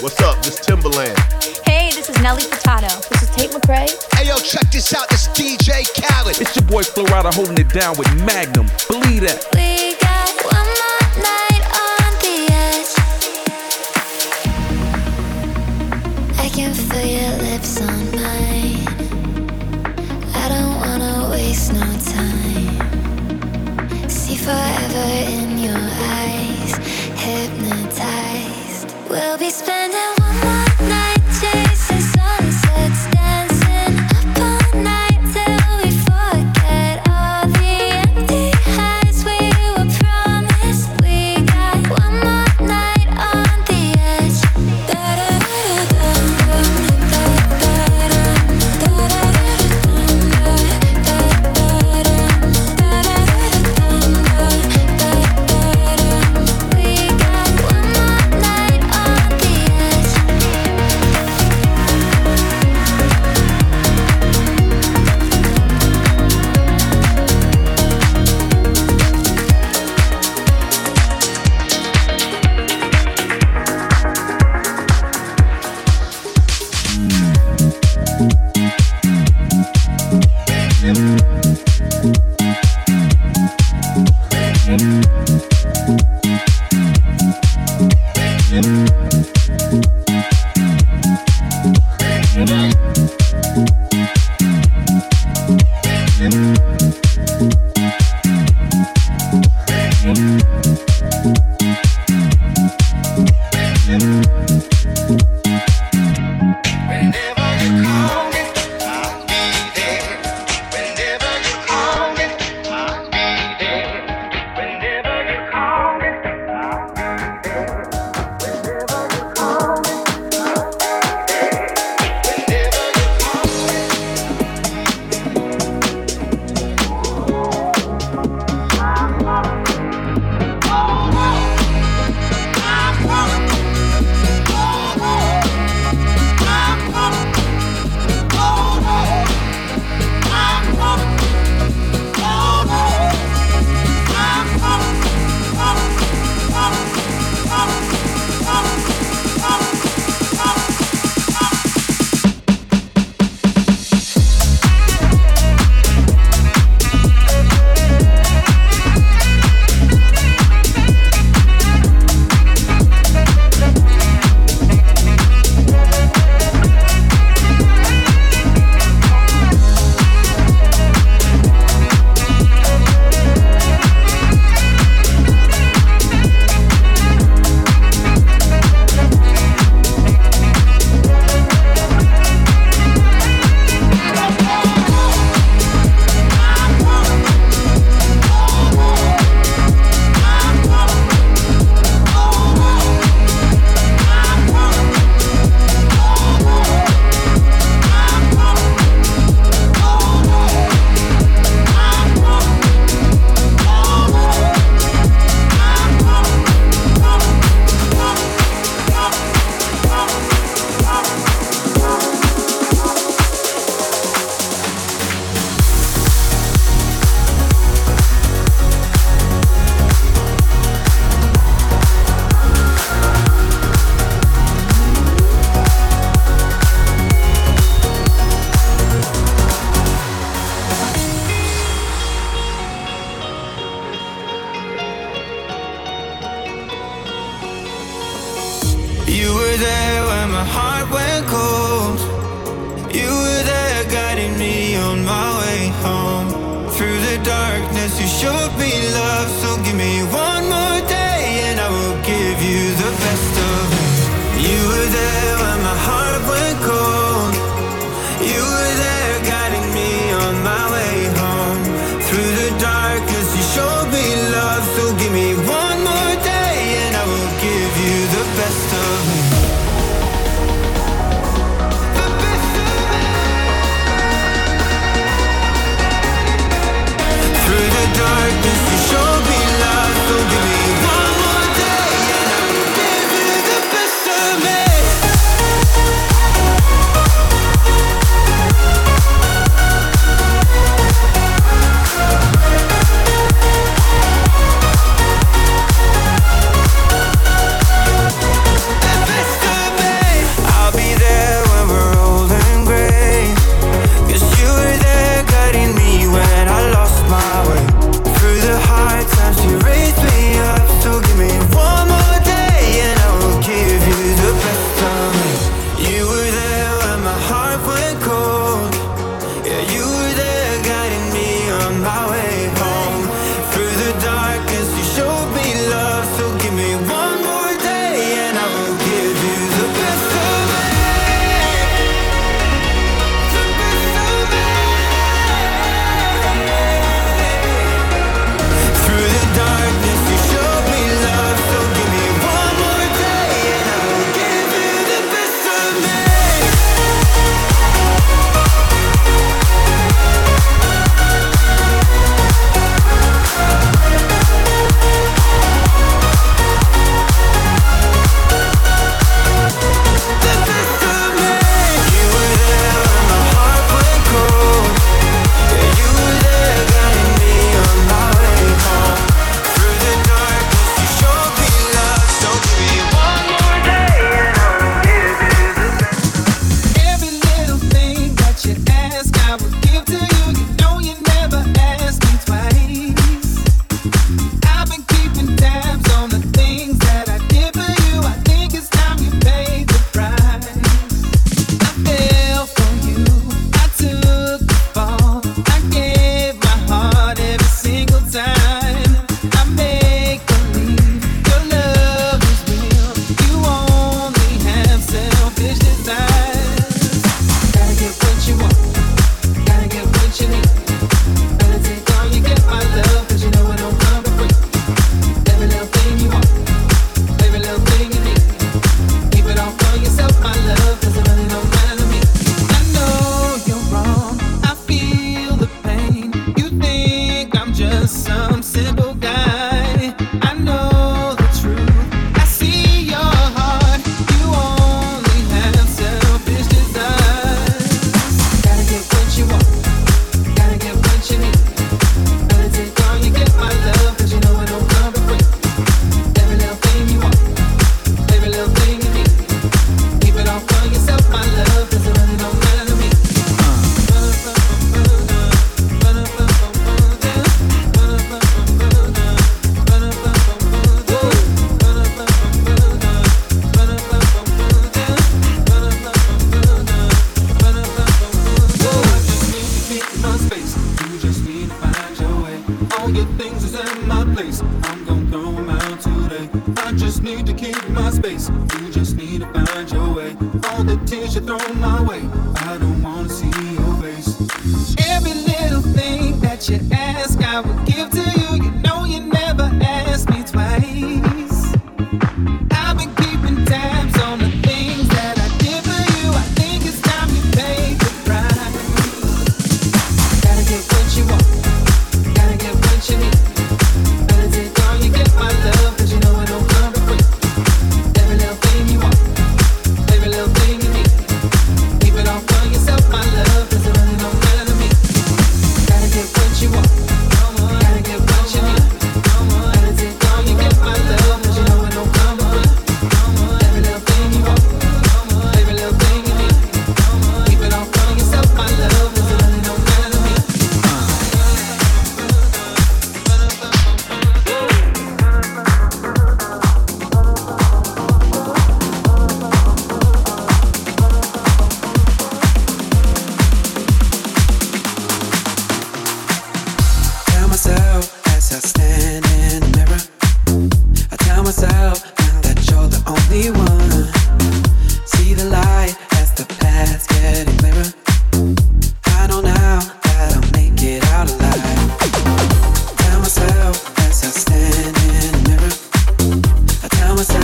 What's up? This Timbaland. Hey, this is Nelly Furtado. This is Tate McRae. Hey, yo, check this out. This DJ Khaled. It's your boy Flo Rida holding it down with Magnum. Believe that. Please.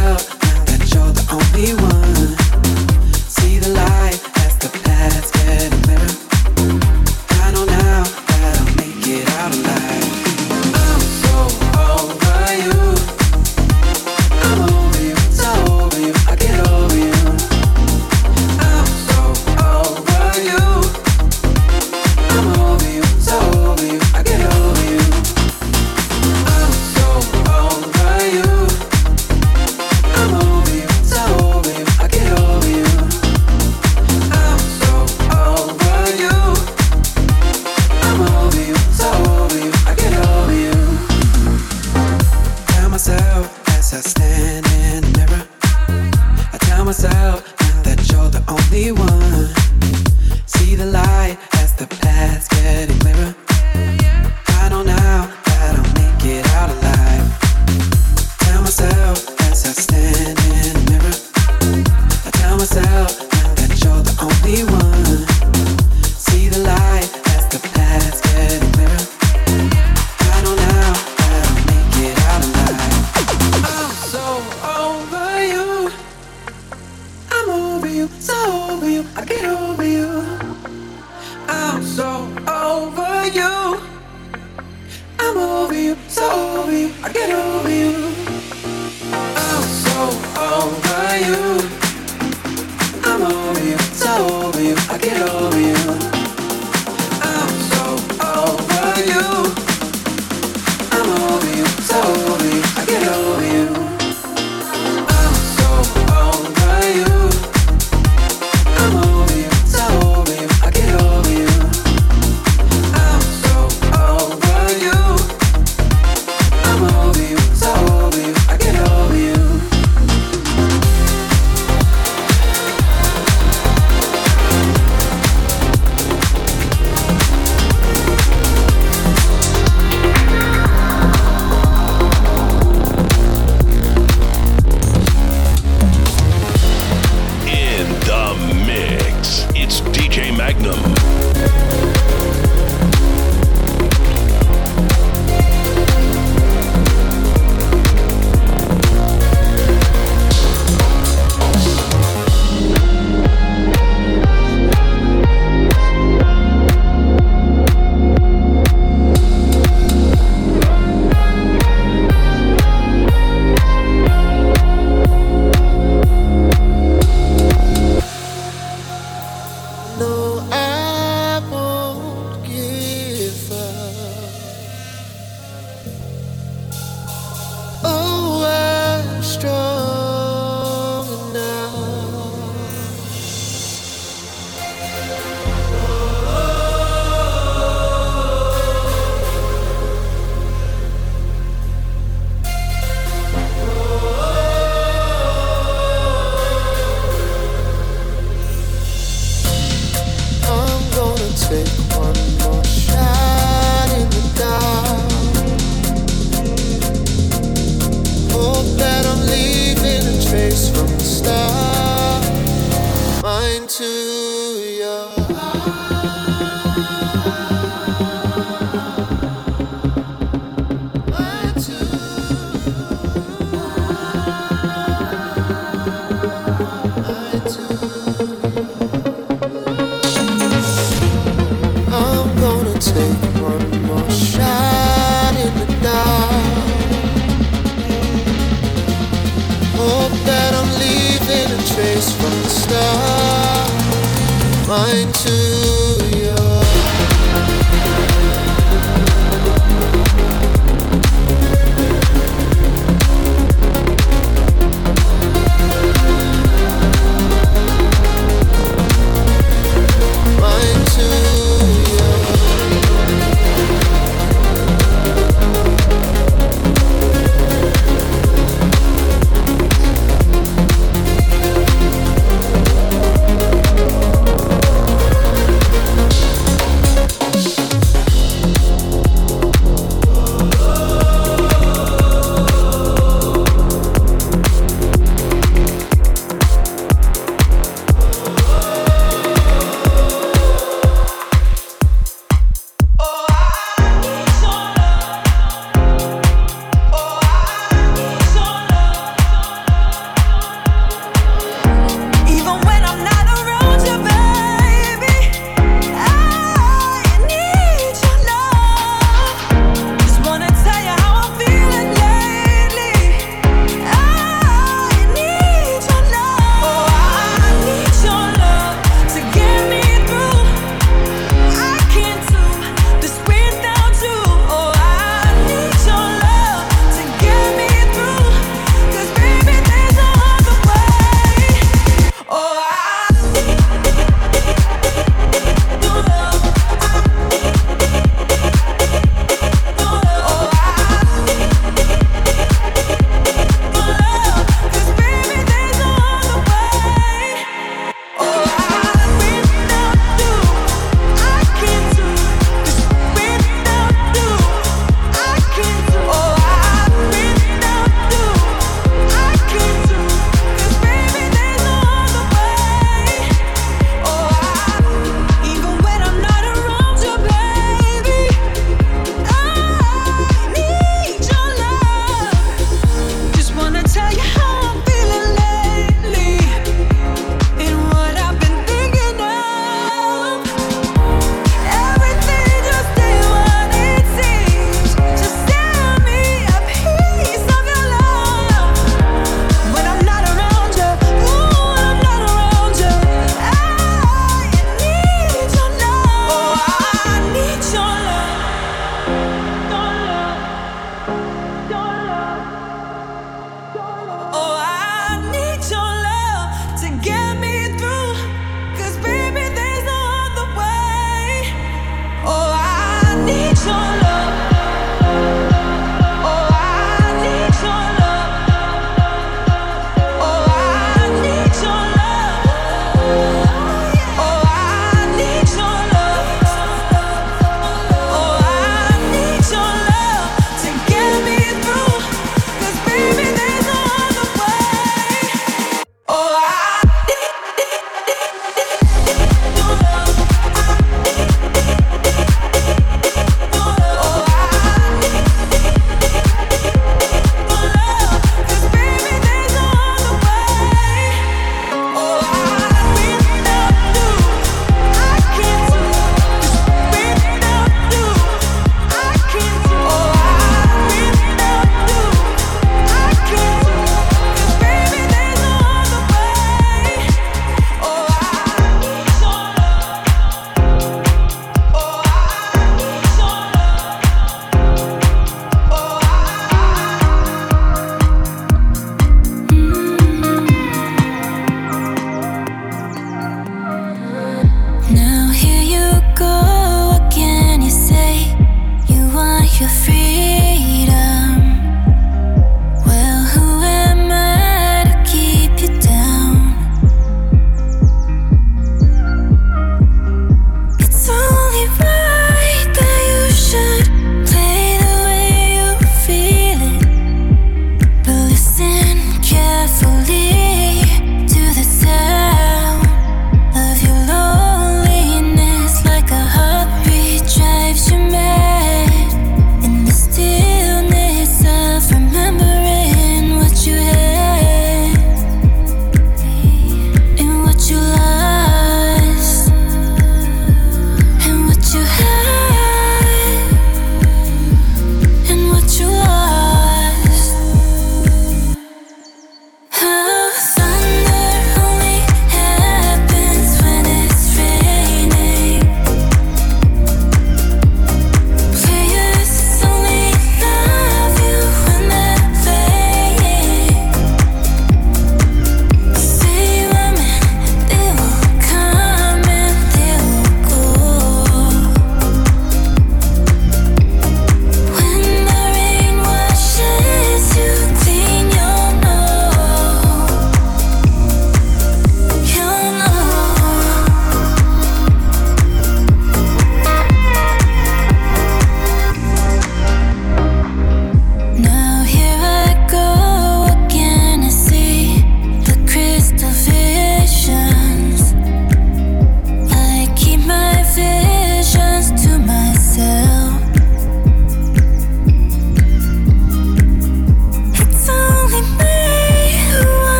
out that you're the only one.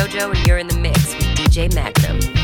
JoJo, and you're in the mix with DJ Magnum.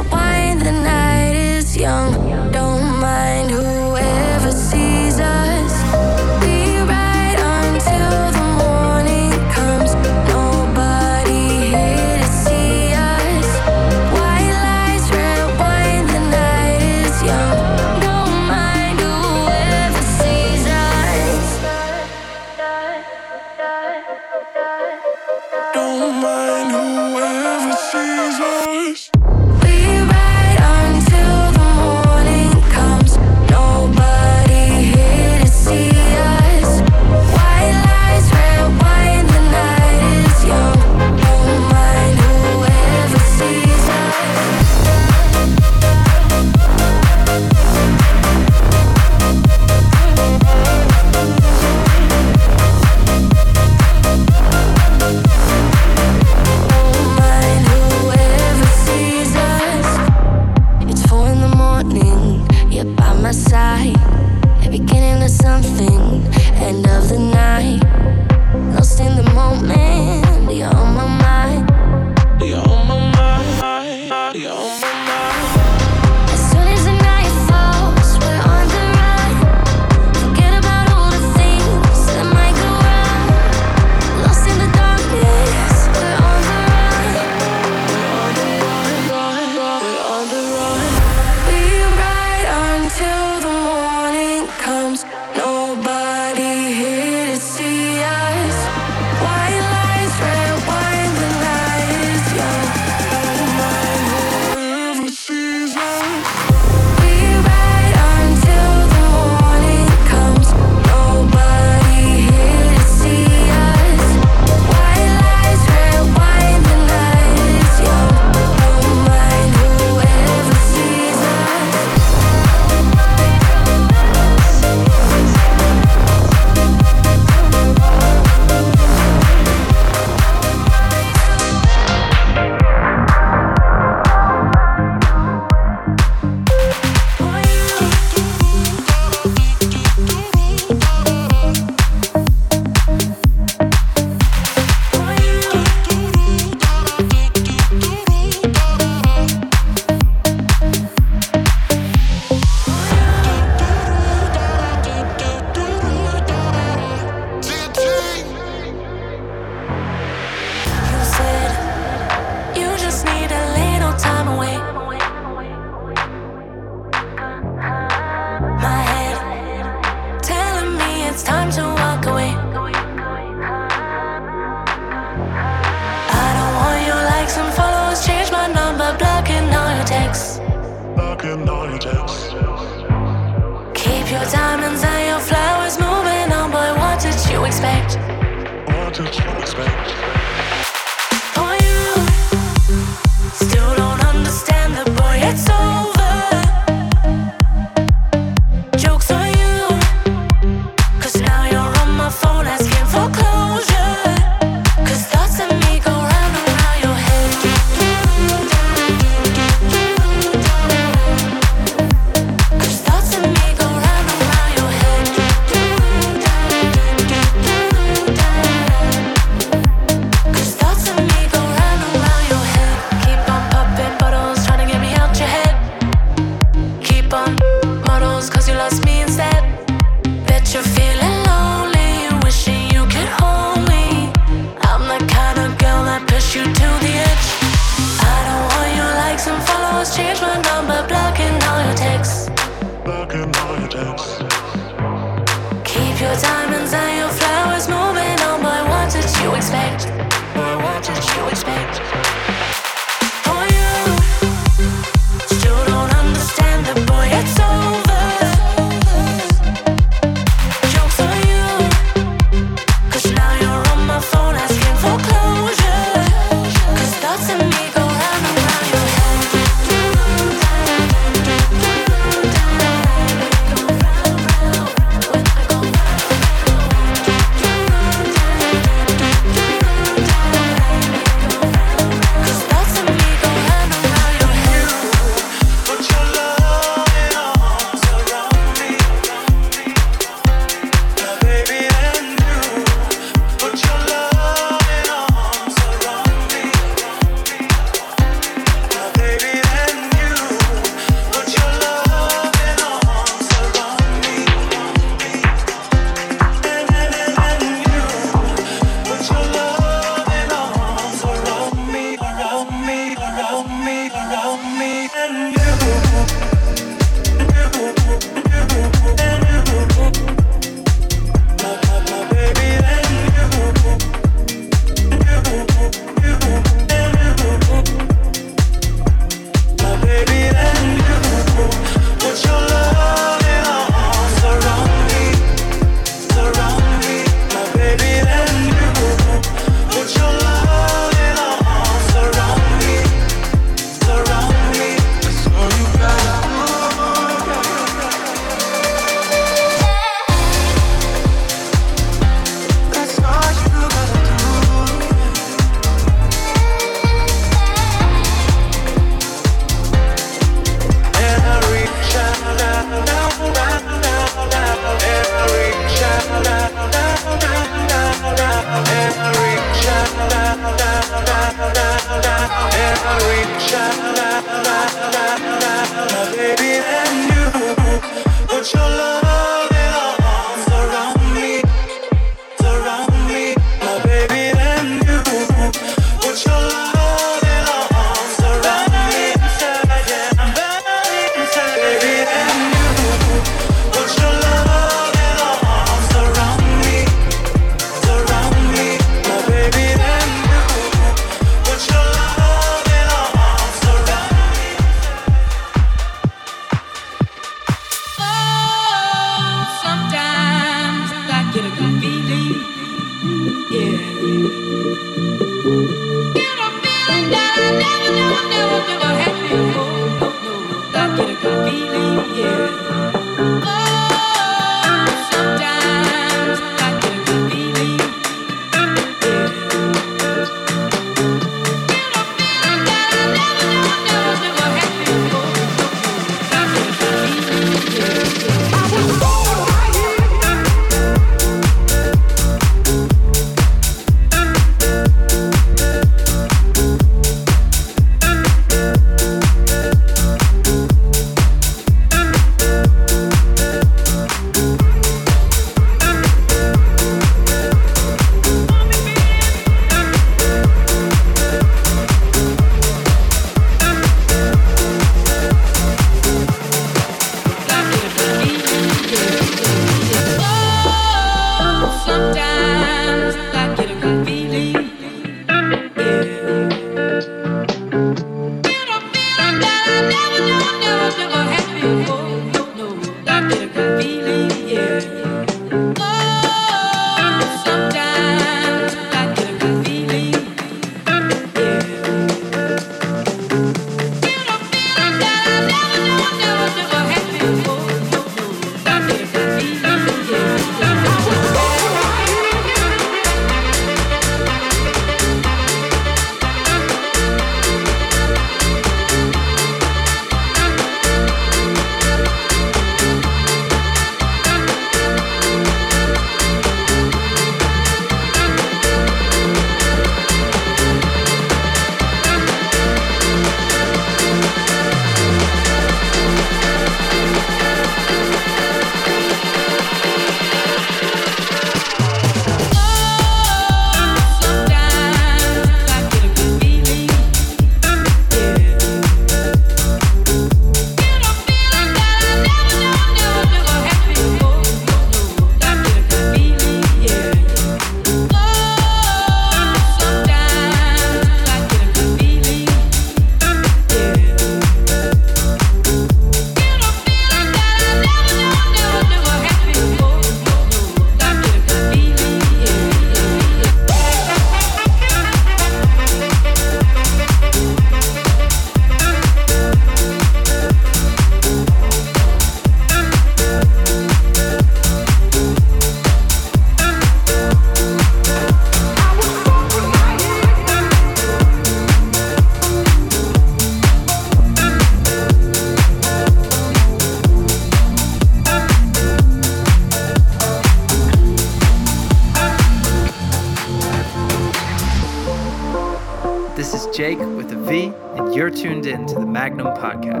podcast.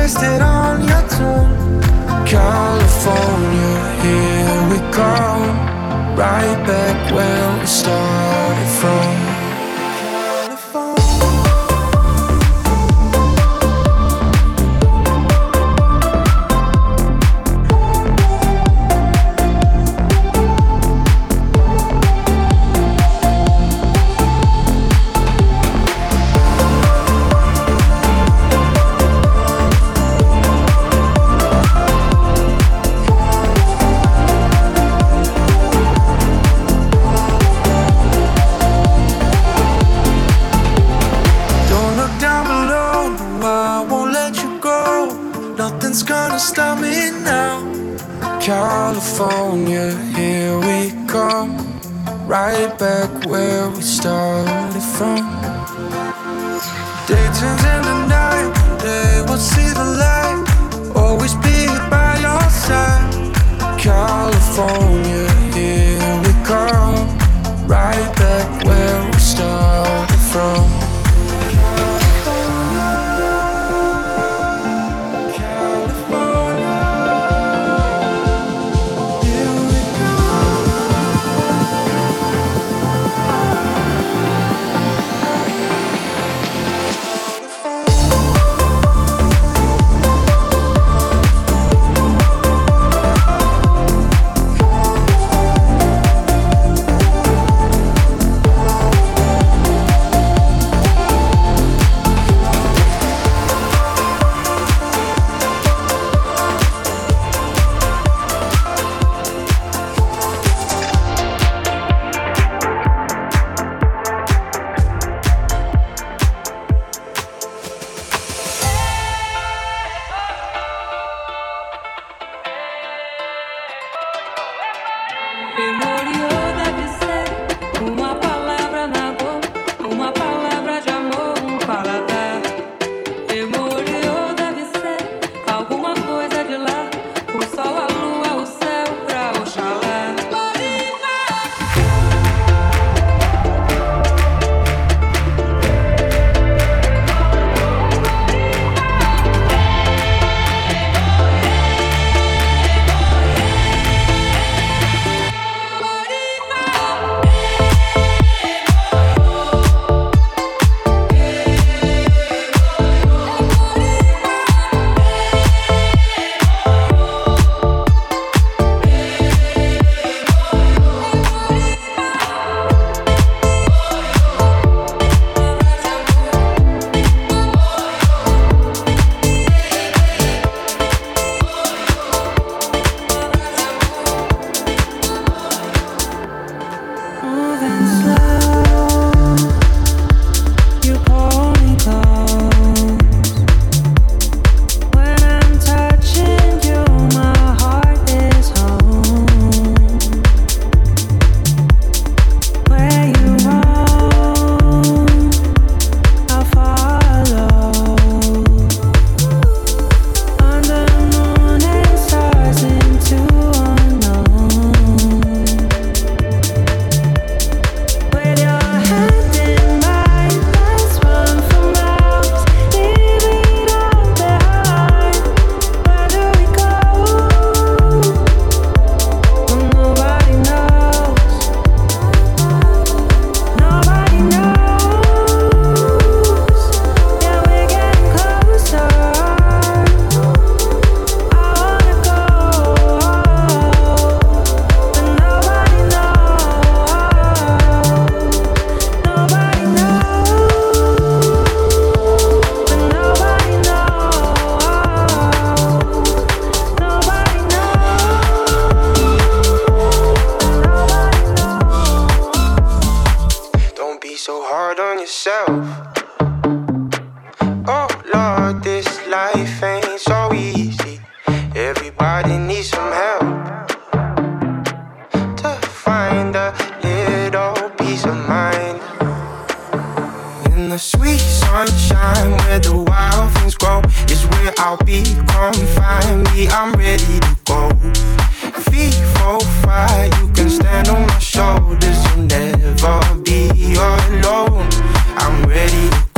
tasted on your tongue. California, here we go. Right back where we started. Day turns sunshine where the wild things grow is where I'll be. Come find me, I'm ready to go. Feet for fire, you can stand on my shoulders. You'll never be alone. I'm ready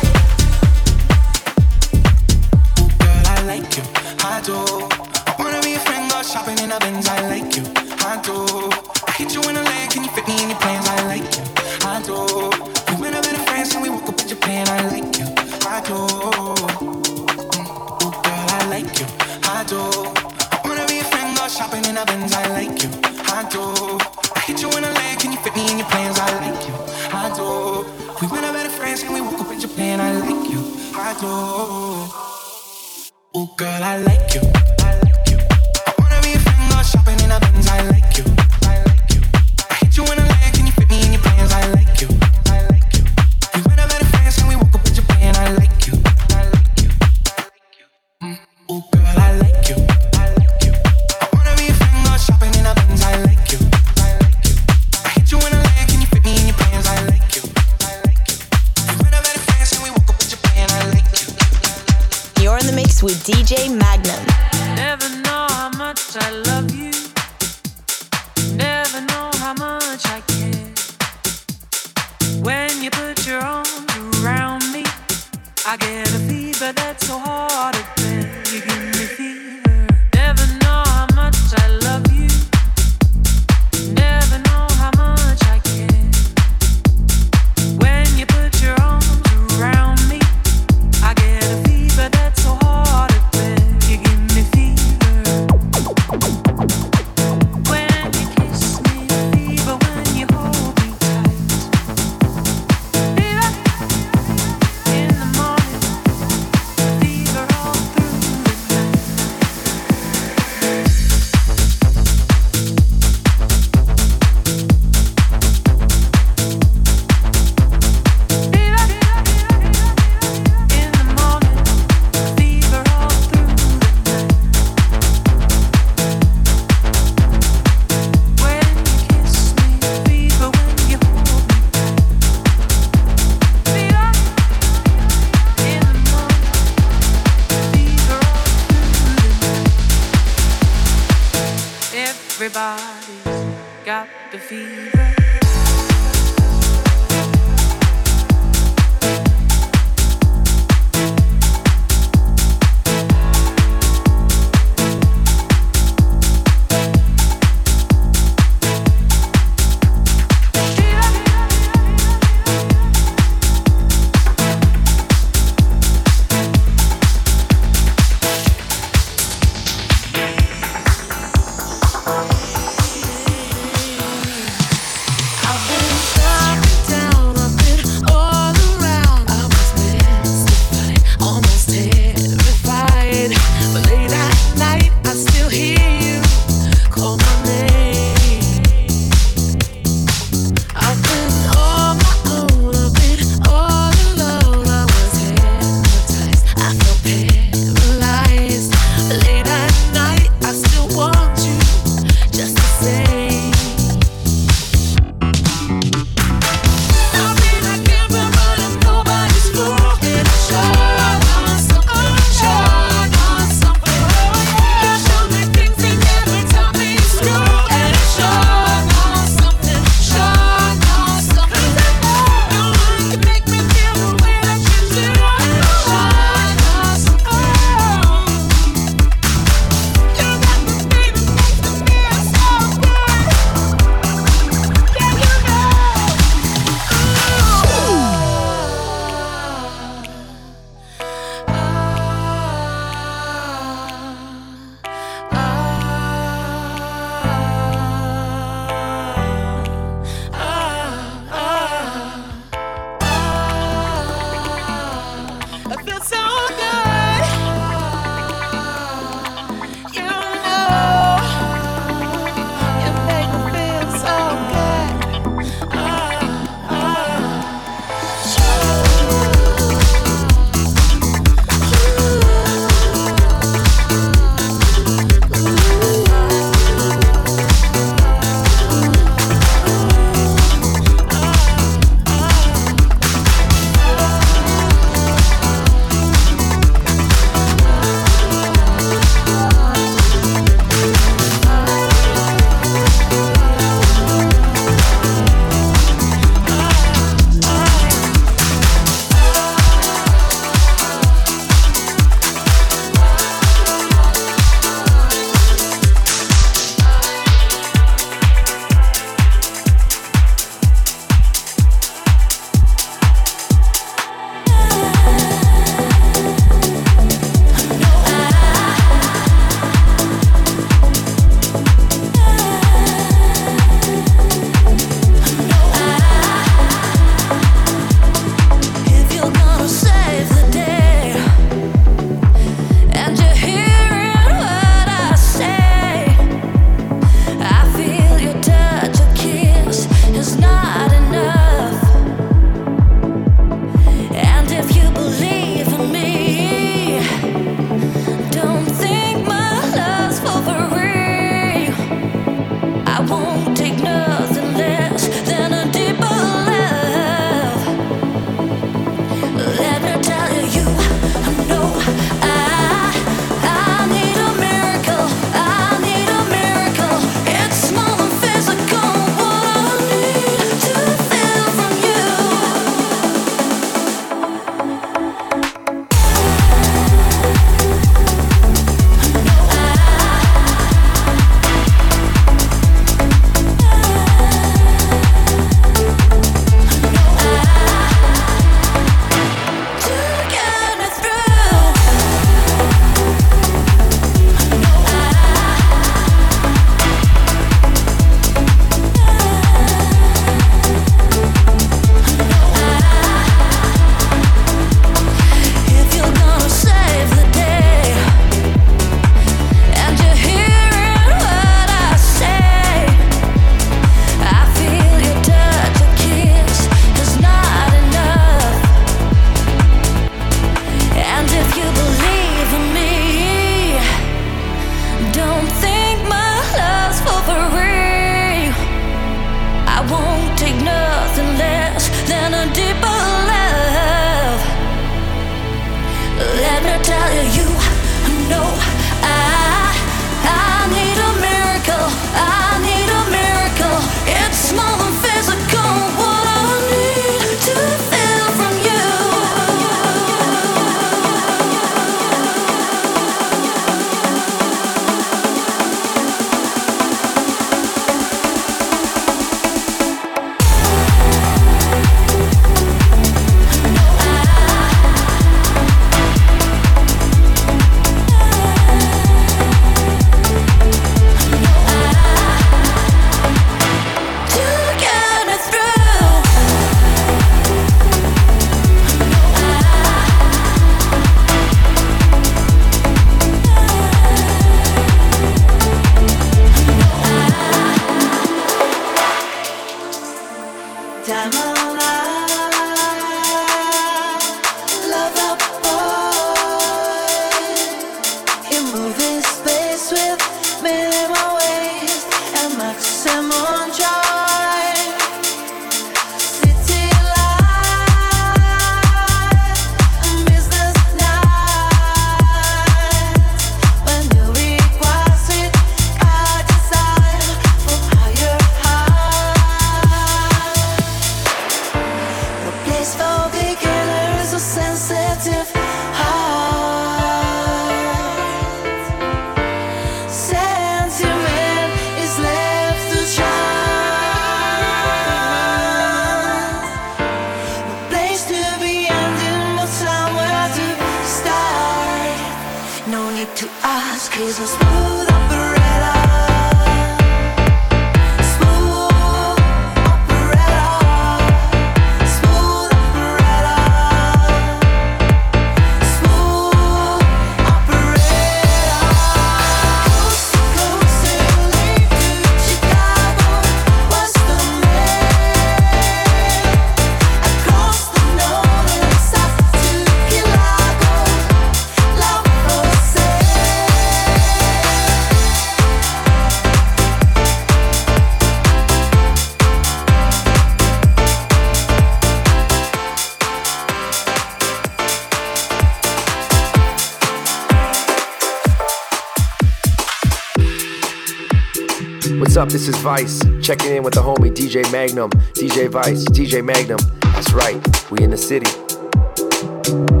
up? This is Vice. Checking in with the homie DJ Magnum. DJ Vice, DJ Magnum. That's right, we in the city.